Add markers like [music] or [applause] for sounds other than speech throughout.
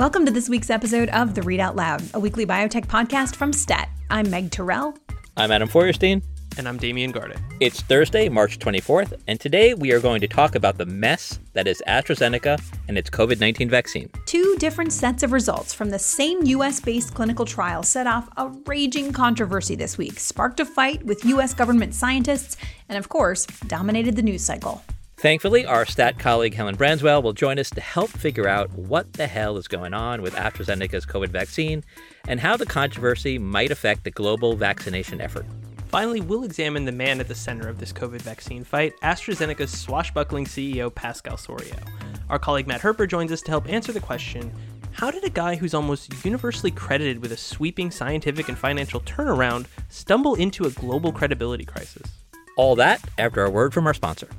Welcome to this week's episode of The Read Out Loud, a weekly biotech podcast from STAT. I'm Meg Tirrell. I'm Adam Feuerstein. And I'm Damian Garde. It's Thursday, March 24th, and today we are going to talk about the mess that is AstraZeneca and its COVID 19 vaccine. Two different sets of results from the same US based clinical trial set off a raging controversy this week, sparked a fight with US government scientists, and of course, dominated the news cycle. Thankfully, our stat colleague Helen Branswell will join us to help figure out what the hell is going on with AstraZeneca's COVID vaccine and how the controversy might affect the global vaccination effort. Finally, we'll examine the man at the center of this COVID vaccine fight, AstraZeneca's swashbuckling CEO Pascal Soriot. Our colleague Matt Herper joins us to help answer the question how did a guy who's almost universally credited with a sweeping scientific and financial turnaround stumble into a global credibility crisis? All that after a word from our sponsor.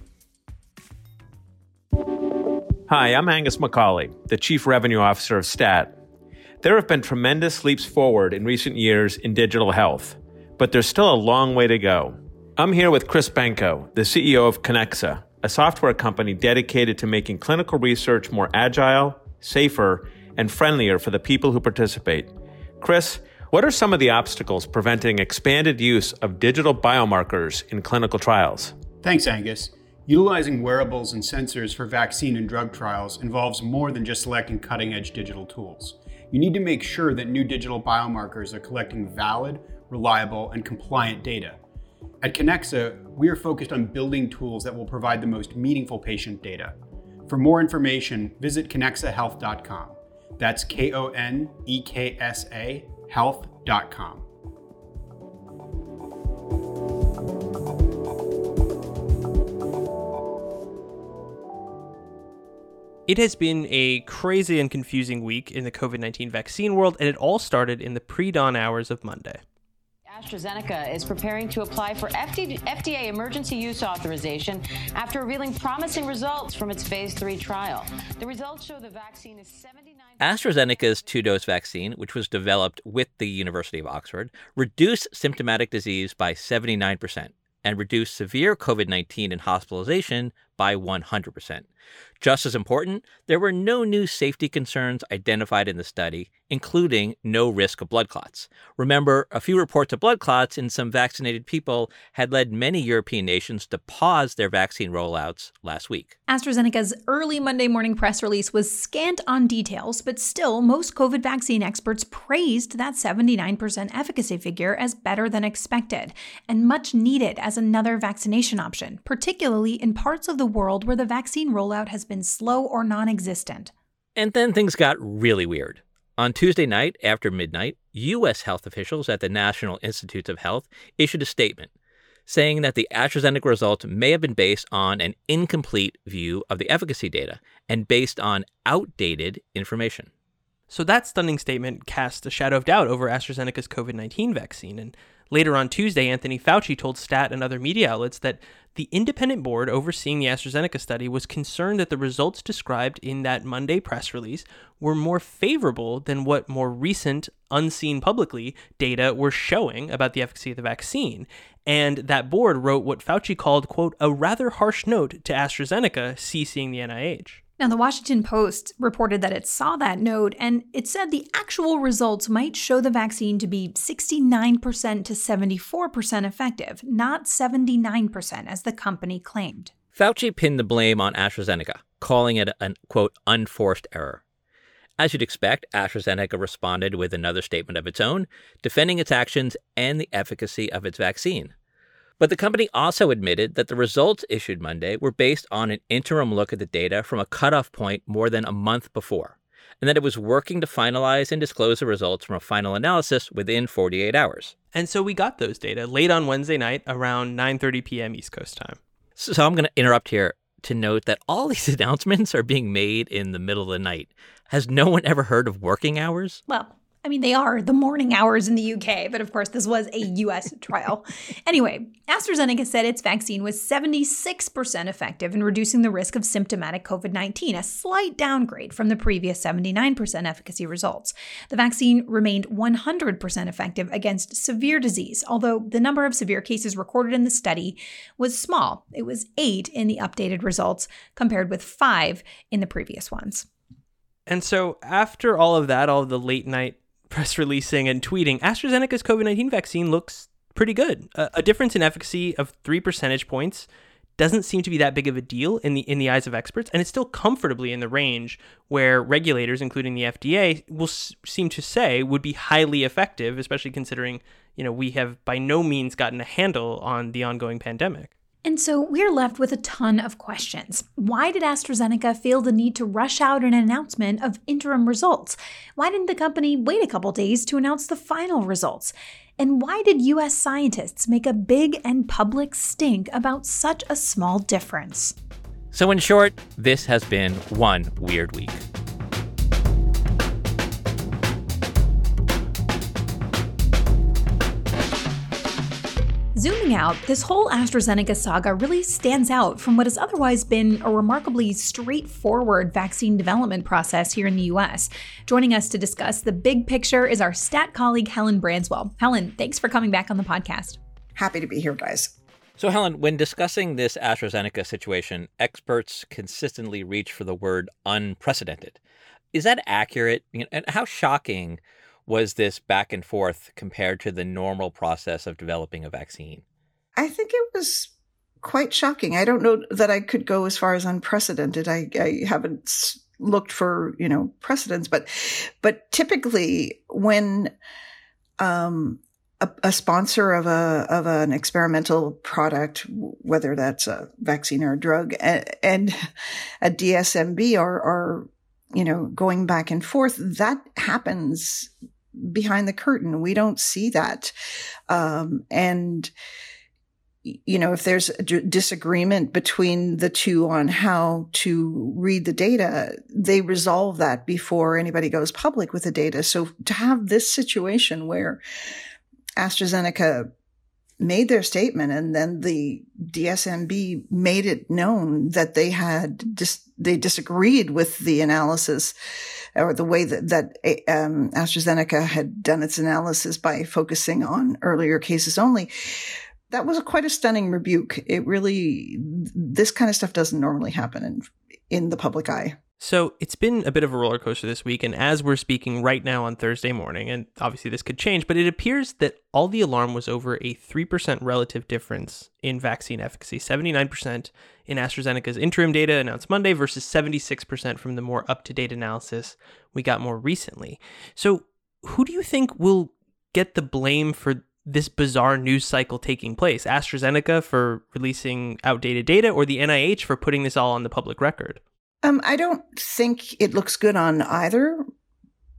Hi, I'm Angus McCauley, the Chief Revenue Officer of STAT. There have been tremendous leaps forward in recent years in digital health, but there's still a long way to go. I'm here with Chris Benko, the CEO of Koneksa, a software company dedicated to making clinical research more agile, safer, and friendlier for the people who participate. Chris, what are some of the obstacles preventing expanded use of digital biomarkers in clinical trials? Thanks, Angus. Utilizing wearables and sensors for vaccine and drug trials involves more than just selecting cutting edge digital tools. You need to make sure that new digital biomarkers are collecting valid, reliable, and compliant data. At Koneksa, we are focused on building tools that will provide the most meaningful patient data. For more information, visit koneksahealth.com. That's K O N E K S A health.com. It has been a crazy and confusing week in the COVID 19 vaccine world, and it all started in the pre dawn hours of Monday. AstraZeneca is preparing to apply for FDA emergency use authorization after revealing promising results from its phase three trial. The results show the vaccine is 79. AstraZeneca's two dose vaccine, which was developed with the University of Oxford, reduced symptomatic disease by 79% and reduced severe COVID 19 and hospitalization by 100%. Just as important, there were no new safety concerns identified in the study, including no risk of blood clots. Remember, a few reports of blood clots in some vaccinated people had led many European nations to pause their vaccine rollouts last week. AstraZeneca's early Monday morning press release was scant on details, but still, most COVID vaccine experts praised that 79% efficacy figure as better than expected and much needed as another vaccination option, particularly in parts of the world where the vaccine rollout has been slow or non existent. And then things got really weird. On Tuesday night after midnight, U.S. health officials at the National Institutes of Health issued a statement saying that the AstraZeneca results may have been based on an incomplete view of the efficacy data and based on outdated information. So that stunning statement cast a shadow of doubt over AstraZeneca's COVID 19 vaccine. And later on Tuesday, Anthony Fauci told Stat and other media outlets that the independent board overseeing the AstraZeneca study was concerned that the results described in that Monday press release were more favorable than what more recent, unseen publicly data were showing about the efficacy of the vaccine. And that board wrote what Fauci called, quote, a rather harsh note to AstraZeneca CCing the NIH. Now, the Washington Post reported that it saw that note and it said the actual results might show the vaccine to be 69% to 74% effective, not 79% as the company claimed. Fauci pinned the blame on AstraZeneca, calling it an, quote, unforced error. As you'd expect, AstraZeneca responded with another statement of its own, defending its actions and the efficacy of its vaccine. But the company also admitted that the results issued Monday were based on an interim look at the data from a cutoff point more than a month before, and that it was working to finalize and disclose the results from a final analysis within 48 hours. And so we got those data late on Wednesday night around 9:30 p.m. East Coast time. So, so I'm going to interrupt here to note that all [laughs] these announcements are being made in the middle of the night. Has no one ever heard of working hours? Well, I mean, they are the morning hours in the UK, but of course, this was a US [laughs] trial. Anyway, AstraZeneca said its vaccine was 76% effective in reducing the risk of symptomatic COVID 19, a slight downgrade from the previous 79% efficacy results. The vaccine remained 100% effective against severe disease, although the number of severe cases recorded in the study was small. It was eight in the updated results, compared with five in the previous ones. And so, after all of that, all of the late night press releasing and tweeting, AstraZeneca's COVID 19 vaccine looks pretty good. A, difference in efficacy of three percentage points doesn't seem to be that big of a deal in the in the eyes of experts, and it's still comfortably in the range where regulators, including the FDA, will s- seem to say would be highly effective, especially considering you know we have by no means gotten a handle on the ongoing pandemic. And so we're left with a ton of questions. Why did AstraZeneca feel the need to rush out an announcement of interim results? Why didn't the company wait a couple days to announce the final results? And why did US scientists make a big and public stink about such a small difference? So, in short, this has been one weird week. Zooming out, this whole AstraZeneca saga really stands out from what has otherwise been a remarkably straightforward vaccine development process here in the US. Joining us to discuss the big picture is our stat colleague, Helen Branswell. Helen, thanks for coming back on the podcast. Happy to be here, guys. So, Helen, when discussing this AstraZeneca situation, experts consistently reach for the word unprecedented. Is that accurate? And how shocking was this back and forth compared to the normal process of developing a vaccine? I think it was quite shocking. I don't know that I could go as far as unprecedented. I, I haven't looked for you know precedents, but but typically when um, a, a, sponsor of a of an experimental product, whether that's a vaccine or a drug, and, and a DSMB are are you know, going back and forth, that happens behind the curtain. We don't see that. Um, and, you know, if there's a disagreement between the two on how to read the data, they resolve that before anybody goes public with the data. So to have this situation where AstraZeneca made their statement and then the DSMB made it known that they had dis- they disagreed with the analysis or the way that, that um, AstraZeneca had done its analysis by focusing on earlier cases only. That was quite a stunning rebuke. It really, this kind of stuff doesn't normally happen in, in the public eye. So it's been a bit of a roller coaster this week, and as we're speaking right now on Thursday morning, and obviously this could change, but it appears that all the alarm was over a 3% relative difference in vaccine efficacy 79% in AstraZeneca's interim data announced Monday versus 76% from the more up to date analysis we got more recently. So, who do you think will get the blame for this bizarre news cycle taking place? AstraZeneca for releasing outdated data, or the NIH for putting this all on the public record? Um, I don't think it looks good on either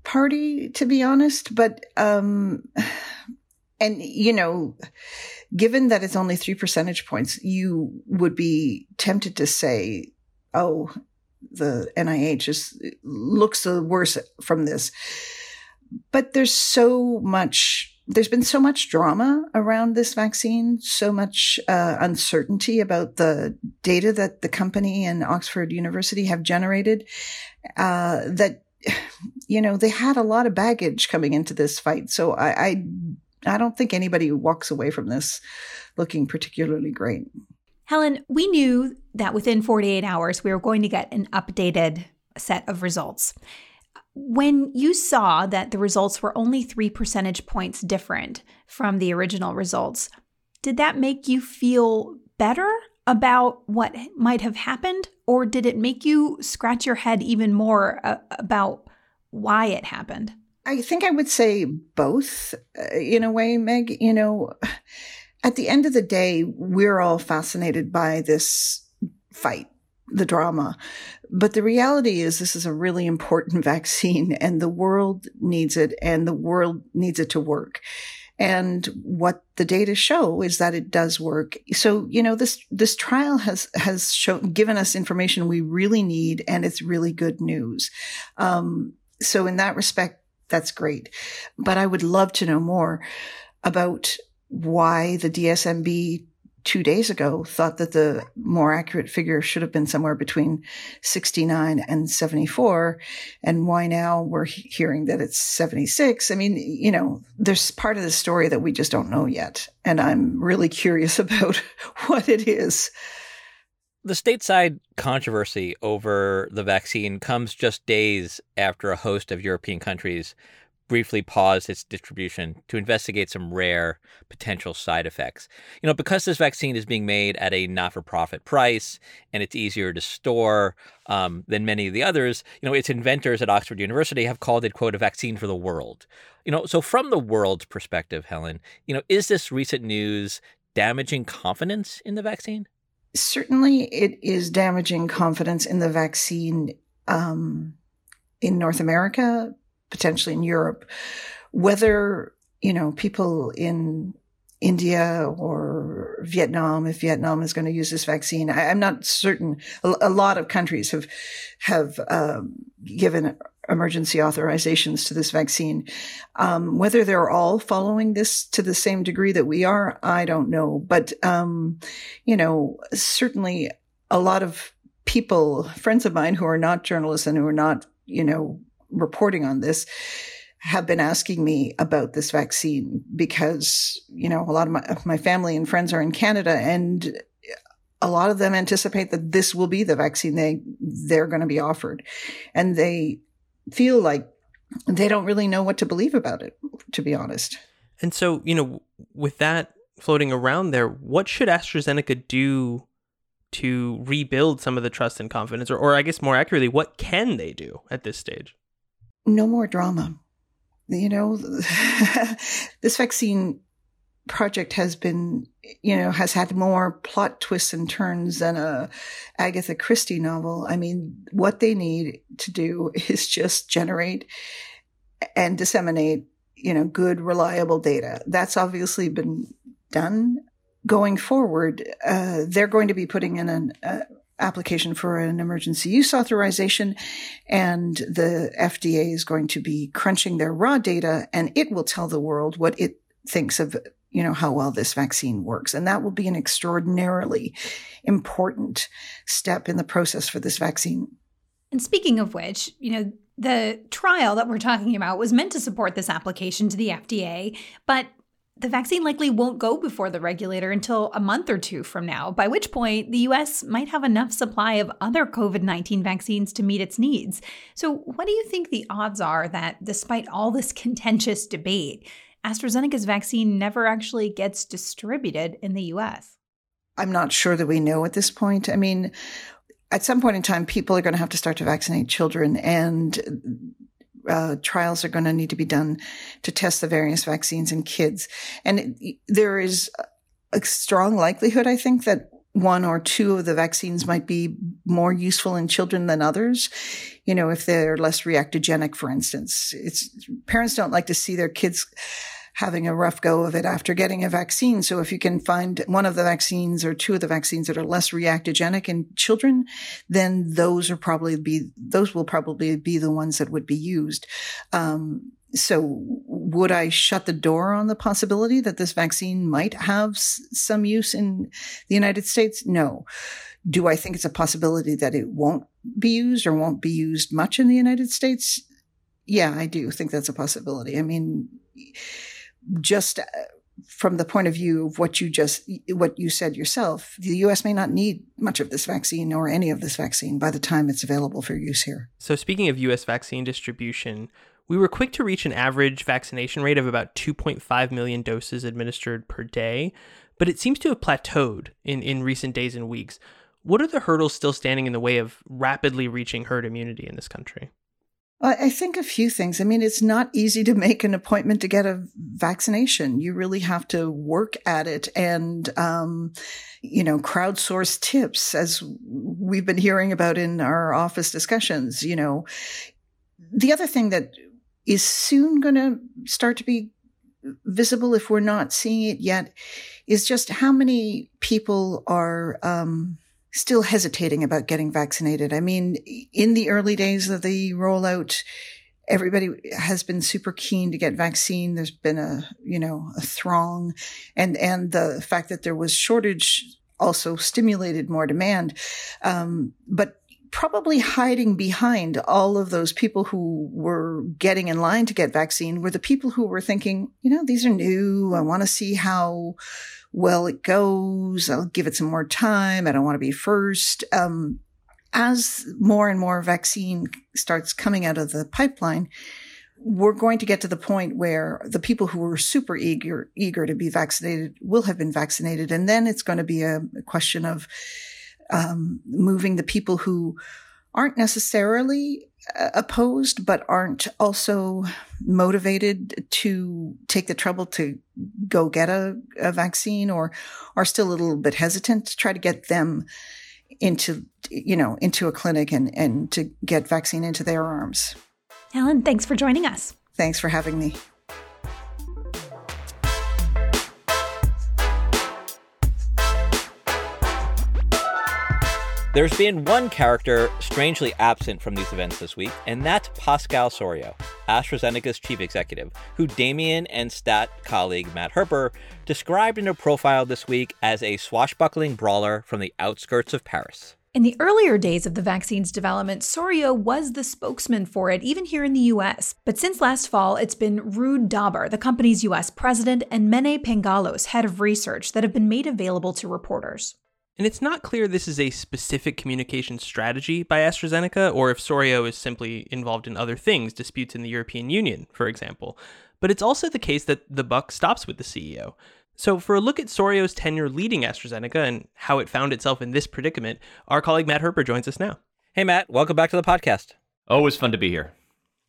party, to be honest. But, um, [sighs] and you know, given that it's only three percentage points, you would be tempted to say, "Oh, the NIH is looks the worse from this." But there's so much there's been so much drama around this vaccine, so much uh, uncertainty about the data that the company and Oxford University have generated uh, that you know they had a lot of baggage coming into this fight. So I, I I don't think anybody walks away from this looking particularly great. Helen, we knew that within 48 hours we were going to get an updated set of results. When you saw that the results were only three percentage points different from the original results, did that make you feel better about what might have happened? Or did it make you scratch your head even more uh, about why it happened? I think I would say both uh, in a way, Meg. You know, at the end of the day, we're all fascinated by this fight the drama. But the reality is this is a really important [laughs] vaccine and the world needs it and the world needs it to work. And what the data show is that it does work. So, you know, this, this trial has, has shown, given us information we really need and it's really good news. Um, so in that respect, that's great. But I would love to know more about why the DSMB two days ago thought that the more accurate figure should have been somewhere between 69 and 74. And why now we're hearing that it's 76. I mean, you know, there's part of the story that we just don't know yet. And I'm really curious [laughs] about what it is. The stateside controversy over the vaccine comes just days after a host of European countries briefly paused its distribution to investigate some rare potential side effects. You know, because this vaccine is being made at a not for profit price and it's easier to store um, than many of the others, you know, its inventors at Oxford University have called it, quote, a vaccine for the world. You know, so from the world's perspective, Helen, you know, is this recent news damaging confidence in the vaccine? Certainly, it is damaging confidence in the vaccine um, in North America, potentially in Europe, whether, you know, people in India or Vietnam, if Vietnam is going to use this vaccine, I, am not certain. A, a, lot of countries have have um, given emergency authorizations to this vaccine. Um, whether they're all following this to the same degree that we are, I don't know. But um, you know, certainly a lot of people, friends of mine who are not journalists and who are not, you know, reporting on this have been asking me about this vaccine because, you know, a lot of my, my family and friends are in Canada and a lot of them anticipate that this will be the vaccine they, they're going to be offered. And they feel like they don't really know what to believe about it, to be honest. And so, you know, with that floating around there, what should AstraZeneca do to rebuild some of the trust and confidence? Or, or I guess more accurately, what can they do at this stage? No more drama. You know, [laughs] this vaccine project has been, you know, has had more plot twists and turns than a Agatha Christie novel. I mean, what they need to do [laughs] is just generate and disseminate, you know, good, reliable data. That's obviously been done. Going forward, uh, they're going to be putting in an, uh, application for an emergency use authorization and the FDA is going to be crunching their raw data and it will tell the world what it thinks of you know how well this vaccine works. And that will be an extraordinarily important step in the process for this vaccine. And speaking of which you know the trial that we're talking about was meant to support this application to the FDA but the vaccine likely won't go before the regulator until a month or two from now, by which point the US might have enough supply of other COVID 19 vaccines to meet its needs. So, what do you think the odds are that despite all this contentious debate, AstraZeneca's vaccine never actually gets distributed in the US? I'm not sure that we know at this point. I mean, at some point in time, people are going to have to start to vaccinate children, and uh, trials are going to need to be done to test the various vaccines in kids. And it, there is a strong likelihood, I think, that one or two of the vaccines might be more useful in children than others. You know, if they're less reactogenic, for instance, it's parents don't like to see their kids having a rough go of it after getting a vaccine. So if you can find one of the vaccines or two of the vaccines that are less reactogenic in children, then those are probably be, those will probably be the ones that would be used. Um, so would I shut the door on the possibility that this vaccine might have s- some use in the United States? No. Do I think it's a possibility that it won't be used or won't be used much in the United States? Yeah, I do think that's a possibility. I mean, just uh, from the point of view of what you just what you said yourself, the U.S. may not need much of this vaccine or any of this vaccine by the time it's available for use here. So, speaking of U.S. vaccine distribution, we were quick to reach an average vaccination rate of about 2.5 million doses administered per day, but it seems to have plateaued in, in recent days and weeks. What are the hurdles still standing in the way of rapidly reaching herd immunity in this country? I think a few things. I mean, it's not easy to make an appointment to get a vaccination. You really have to work at it and, um, you know, crowdsource tips as we've been hearing about in our office discussions. You know, the other thing that is soon going to start to be visible if we're not seeing it yet is just how many people are, um, still hesitating about getting vaccinated. I mean, in the early days of the rollout, everybody has been super keen to get vaccine. There's been a, you know, a throng and, and the fact that there was shortage also stimulated more demand. Um, but probably hiding behind all of those people who were getting in line to get vaccine were the people who were thinking, you know, these are new. I want to see how well it goes. I'll give it some more time. I don't want to be first. Um, as more and more vaccine starts coming out of the pipeline, we're going to get to the point where the people who are super eager eager to be vaccinated will have been vaccinated, and then it's going to be a, question of um, moving the people who aren't necessarily uh, opposed, but aren't also motivated to take the trouble to go get a, a vaccine, or are still a little bit hesitant to try to get them into you know into a clinic and and to get vaccine into their arms. Helen, thanks for joining us. Thanks for having me. There's been one character strangely absent from these events this week, and that's Pascal Soriot, AstraZeneca's chief executive, who Damian and Stat colleague Matt Herper described in a profile this week as a swashbuckling brawler from the outskirts of Paris. In the earlier days of the vaccine's development, Soriot was the spokesman for it, even here in the US. But since last fall, it's been Ruud Dobber, the company's US president, and Mene Pangalos, head of research, that have been made available to reporters. And it's not clear this is a specific communication strategy by AstraZeneca or if Soriot is simply involved in other things, disputes in the European Union, for example. But it's also the case that the buck stops with the CEO. So, for a look at Soriot's tenure leading AstraZeneca and how it found itself in this predicament, our colleague Matt Herper joins us now. Hey, Matt, welcome back to the podcast. Always fun to be here.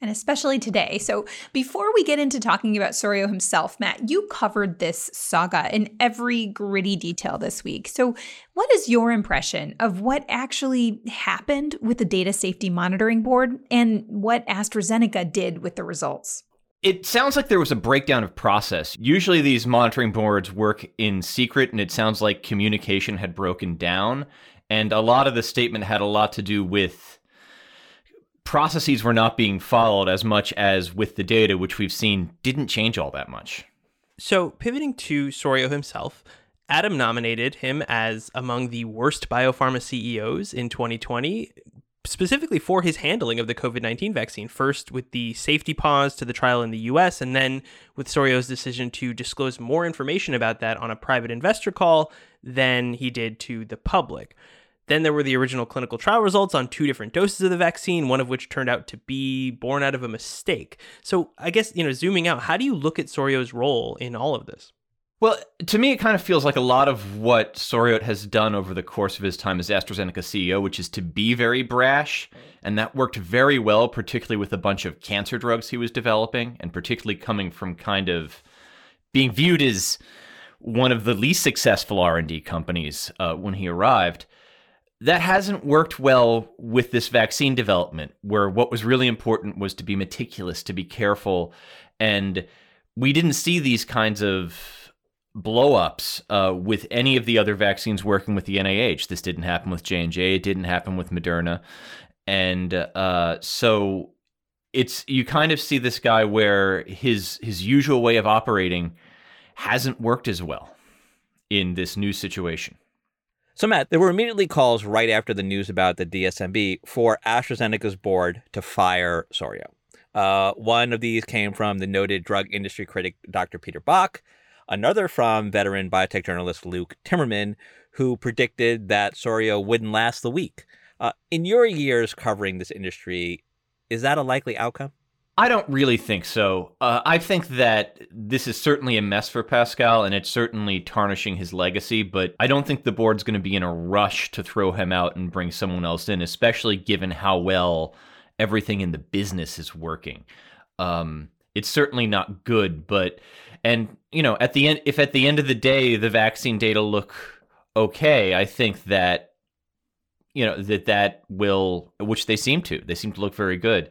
And especially today. So, before we get into talking about Soriot himself, Matt, you covered this saga in every gritty detail this week. So, what is your impression of what actually happened with the Data Safety Monitoring Board and what AstraZeneca did with the results? It sounds like there was a breakdown of process. Usually these monitoring boards work in secret, and it sounds like communication had broken down. And a lot of the statement had a lot to do with processes were not being followed as much as with the data, which we've seen didn't change all that much. So, pivoting to Soriot himself, Adam nominated him as among the worst biopharma CEOs in 2020, specifically for his handling of the COVID 19 vaccine, first with the safety pause to the trial in the US, and then with Soriot's decision to disclose more information about that on a private investor call than he did to the public. Then there were the original clinical trial results on two different doses of the vaccine, one of which turned out to be born out of a mistake. So, I guess, you know, zooming out, how do you look at Soriot's role in all of this? Well, to me, it kind of feels like a lot of what Soriot has done over the course of his time as AstraZeneca CEO, which is to be very brash. And that worked very well, particularly with a bunch of cancer drugs he was developing, and particularly coming from kind of being viewed as one of the least successful R&D companies uh, when he arrived. That hasn't worked well with this vaccine development, where what was really important was to be meticulous, to be careful. And we didn't see these kinds of blowups uh, with any of the other vaccines working with the NIH. This didn't happen with J and J. It didn't happen with Moderna, and uh, so it's you kind of see this guy where his his usual way of operating hasn't worked as well in this new situation. So, Matt, there were immediately calls right after the news about the DSMB for AstraZeneca's board to fire Soriot. Uh, one of these came from the noted drug industry critic Dr. Peter Bach, another from veteran biotech journalist Luke Timmerman, who predicted that Soriot wouldn't last the week. Uh, in your years covering this industry, is that a likely outcome? I don't really think so. Uh, I think that this is certainly a mess for Pascal, and it's certainly tarnishing his legacy. But I don't think the board's going to be in a rush to throw him out and bring someone else in, especially given how well everything in the business is working. Um, it's certainly not good, but and you know, at the end, if at the end of the day the vaccine data look okay, I think that you know that that will, which they seem to, they seem to look very good.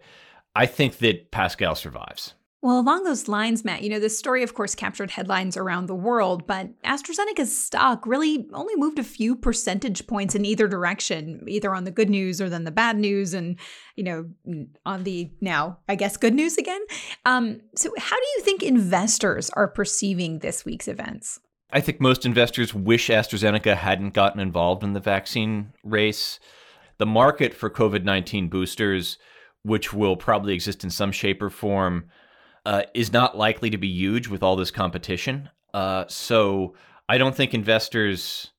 I think that Pascal survives. Well, along those lines, Matt, you know, this story, of course, captured headlines around the world, but AstraZeneca's stock really only moved a few percentage points in either direction, either on the good news or then the bad news, and, you know, on the now, I guess, good news again. Um, so, how do you think investors are perceiving this week's events? I think most investors wish AstraZeneca hadn't gotten involved in the vaccine race the market for COVID 19 boosters, which will probably exist in some shape or form, uh, is not likely to be huge with all this competition. Uh, so I don't think investors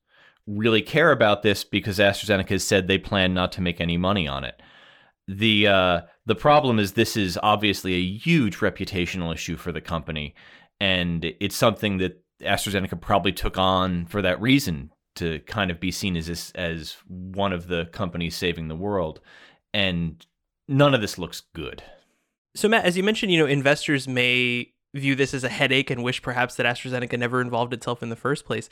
really care about this because AstraZeneca has said they plan not to make any money on it. The uh, the problem is this is obviously a huge reputational issue for the company, and it's something that AstraZeneca probably took on for that reason to kind of be seen as as one of the companies saving the world, and none of this looks good. So Matt, as you mentioned, you know, investors may view this as a headache and wish perhaps that AstraZeneca never involved itself in the first place.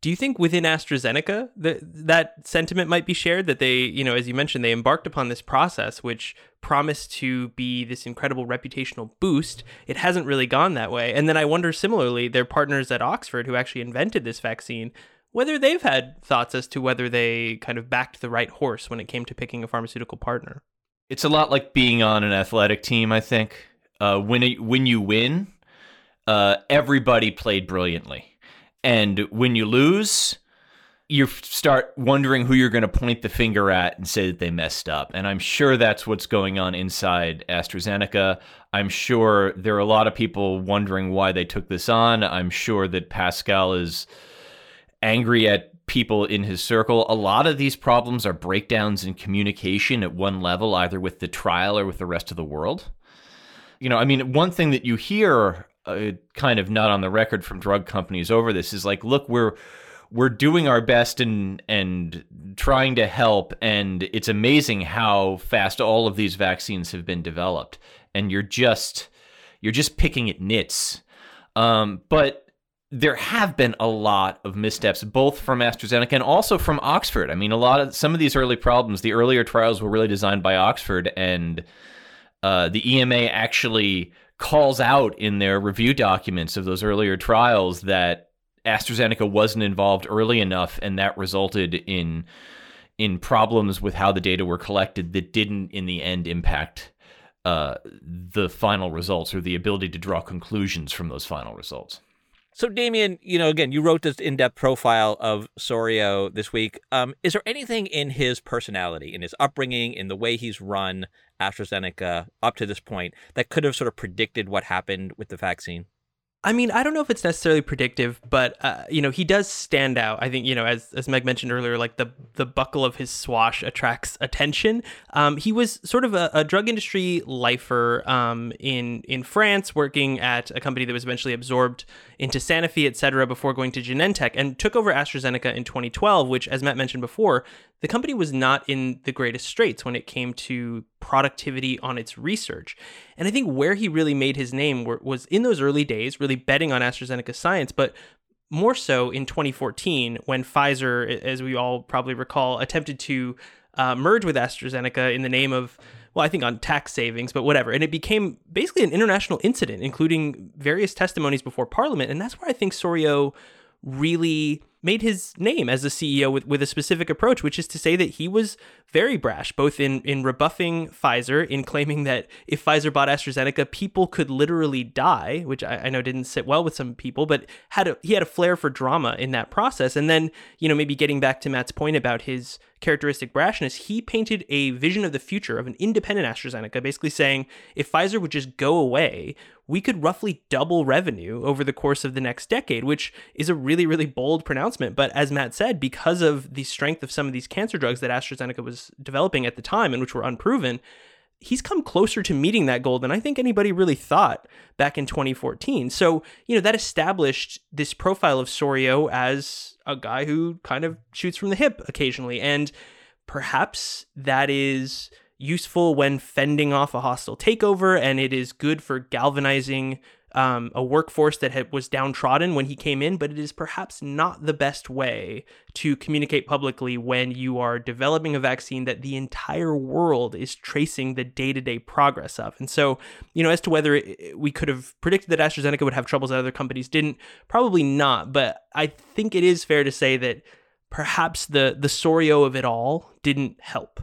Do you think within AstraZeneca that that sentiment might be shared that they, you know, as you mentioned, they embarked upon this process which promised to be this incredible reputational boost. It hasn't really gone that way. And then I wonder similarly, their partners at Oxford who actually invented this vaccine, whether they've had thoughts as to whether they kind of backed the right horse when it came to picking a pharmaceutical partner. It's a lot like being on an athletic team, I think. Uh, when it, when you win, uh, everybody played brilliantly and when you lose, you start wondering who you're going to point the finger at and say that they messed up. And I'm sure that's what's going on inside AstraZeneca. I'm sure there are a lot of people wondering why they took this on. I'm sure that Pascal is angry at people in his circle. A lot of these problems are breakdowns in communication at one level, either with the trial or with the rest of the world. You know, I mean, one thing that you hear uh, kind of not on the record from drug companies over this is like, look, we're we're doing our best and and trying to help, and it's amazing how fast all of these vaccines have been developed, and you're just you're just picking at nits. Um, but there have been a lot of missteps, both from AstraZeneca and also from Oxford. I mean, a lot of some of these early problems, the earlier trials were really designed by Oxford, and uh, the EMA actually calls out in their review documents of those earlier trials that AstraZeneca wasn't involved early enough, and that resulted in in problems with how the data were collected that didn't, in the end, impact uh, the final results or the ability to draw conclusions from those final results. So, Damian, you know, again, you wrote this in-depth profile of Soriot this week. Um, is there anything in his personality, in his upbringing, in the way he's run AstraZeneca up to this point that could have sort of predicted what happened with the vaccine? I mean, I don't know if it's necessarily predictive, but uh, you know, he does stand out. I think you know, as as Meg mentioned earlier, like the the buckle of his swash attracts attention. Um, he was sort of a, a drug industry lifer um, in in France, working at a company that was eventually absorbed into Sanofi, et cetera, before going to Genentech, and took over AstraZeneca in 2012. Which, as Matt mentioned before, the company was not in the greatest straits when it came to productivity on its research. And I think where he really made his name were, was in those early days, really betting on AstraZeneca science, but more so in 2014 when Pfizer, as we all probably recall, attempted to uh, merge with AstraZeneca in the name of, well, I think on tax savings, but whatever. And it became basically an international incident, including various testimonies before Parliament. And that's where I think Soriot really made his name as a CEO with, with a specific approach, which is to say that he was very brash, both in, in rebuffing Pfizer, in claiming that if Pfizer bought AstraZeneca, people could literally die, which I, I know didn't sit well with some people, but had a, he had a flair for drama in that process. And then, you know, maybe getting back to Matt's point about his characteristic brashness, he painted a vision of the future of an independent AstraZeneca, basically saying if Pfizer would just go away, we could roughly double revenue over the course of the next decade, which is a really, really bold pronouncement. But as Matt said, because of the strength of some of these cancer drugs that AstraZeneca was developing at the time and which were unproven, he's come closer to meeting that goal than I think anybody really thought back in 2014. So, you know, that established this profile of Soriot as a guy who kind of shoots from the hip occasionally. And perhaps that is useful when fending off a hostile takeover, and it is good for galvanizing um, a workforce that had, was downtrodden when he came in, but it is perhaps not the best way to communicate publicly when you are developing a vaccine that the entire world is tracing the day to day progress of. And so, you know, as to whether it, we could have predicted that AstraZeneca would have troubles that other companies didn't, probably not. But I think it is fair to say that perhaps the the Soriot of it all didn't help.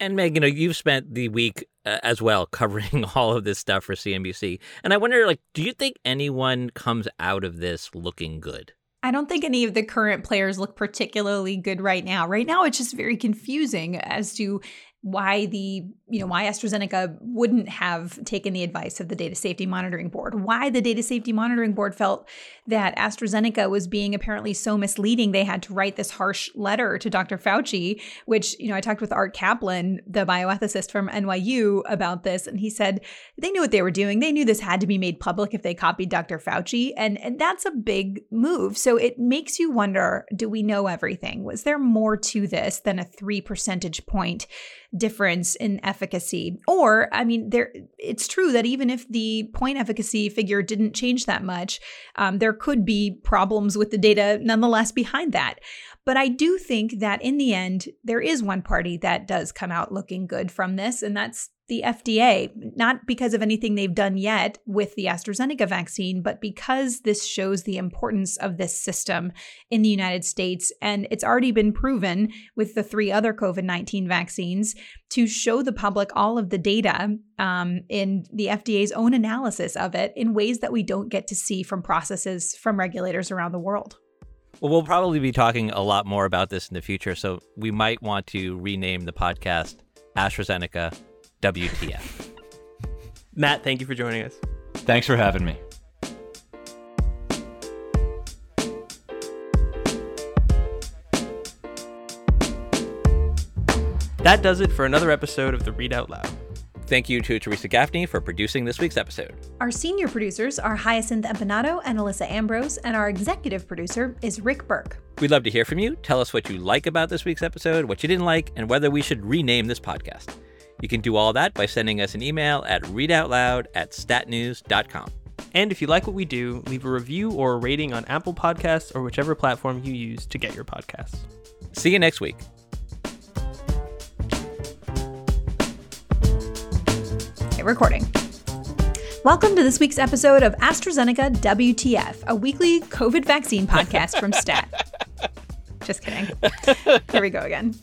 And Meg, you know, you've spent the week uh, as well [laughs] covering all of this stuff for CNBC. And I wonder, like, do you think anyone comes out of this looking good? I don't think any of the current players look particularly good right now. Right now, it's just very confusing as to why the you know why AstraZeneca wouldn't have taken the advice of the data safety monitoring board why the data safety monitoring board felt that AstraZeneca was being apparently so misleading they had to write this harsh letter to Dr. Fauci which you know I talked with Art Caplan the bioethicist from NYU about this and he said they knew what they were doing they knew this had to be made public if they copied Dr. Fauci and and that's a big move so it makes you wonder do we know everything was there more to this than a 3 percentage point difference in efficacy. Or, I mean, there it's true that even if the point efficacy figure didn't change that much, um, there could be problems with the data nonetheless behind that. But I do think that in the end, there is one party that does come out looking good from this, and that's the FDA, not because of anything they've done yet with the AstraZeneca vaccine, but because this shows the importance of this system in the United States. And it's already been proven with the three other COVID 19 vaccines to show the public all of the data um, in the FDA's own analysis of it in ways that we don't get to see from processes from regulators around the world. Well, we'll probably be talking a lot more about this in the future, so we might want to rename the podcast AstraZeneca WTF. [laughs] Matt, thank you for joining us. Thanks for having me. That does it for another episode of the Read Out Loud. Thank you to Theresa Gaffney for producing this week's episode. Our senior producers are Hyacinth Empinado and Alissa Ambrose, and our executive producer is Rick Berke. We'd love to hear from you. Tell us what you like about this week's episode, what you didn't like, and whether we should rename this podcast. You can do all that by sending us an email at readoutloud at statnews.com. And if you like what we do, leave a review or a rating on Apple Podcasts or whichever platform you use to get your podcasts. See you next week. Okay, recording. Welcome to this week's episode of AstraZeneca WTF, a weekly COVID vaccine podcast from STAT. [laughs] Just kidding. Here we go again.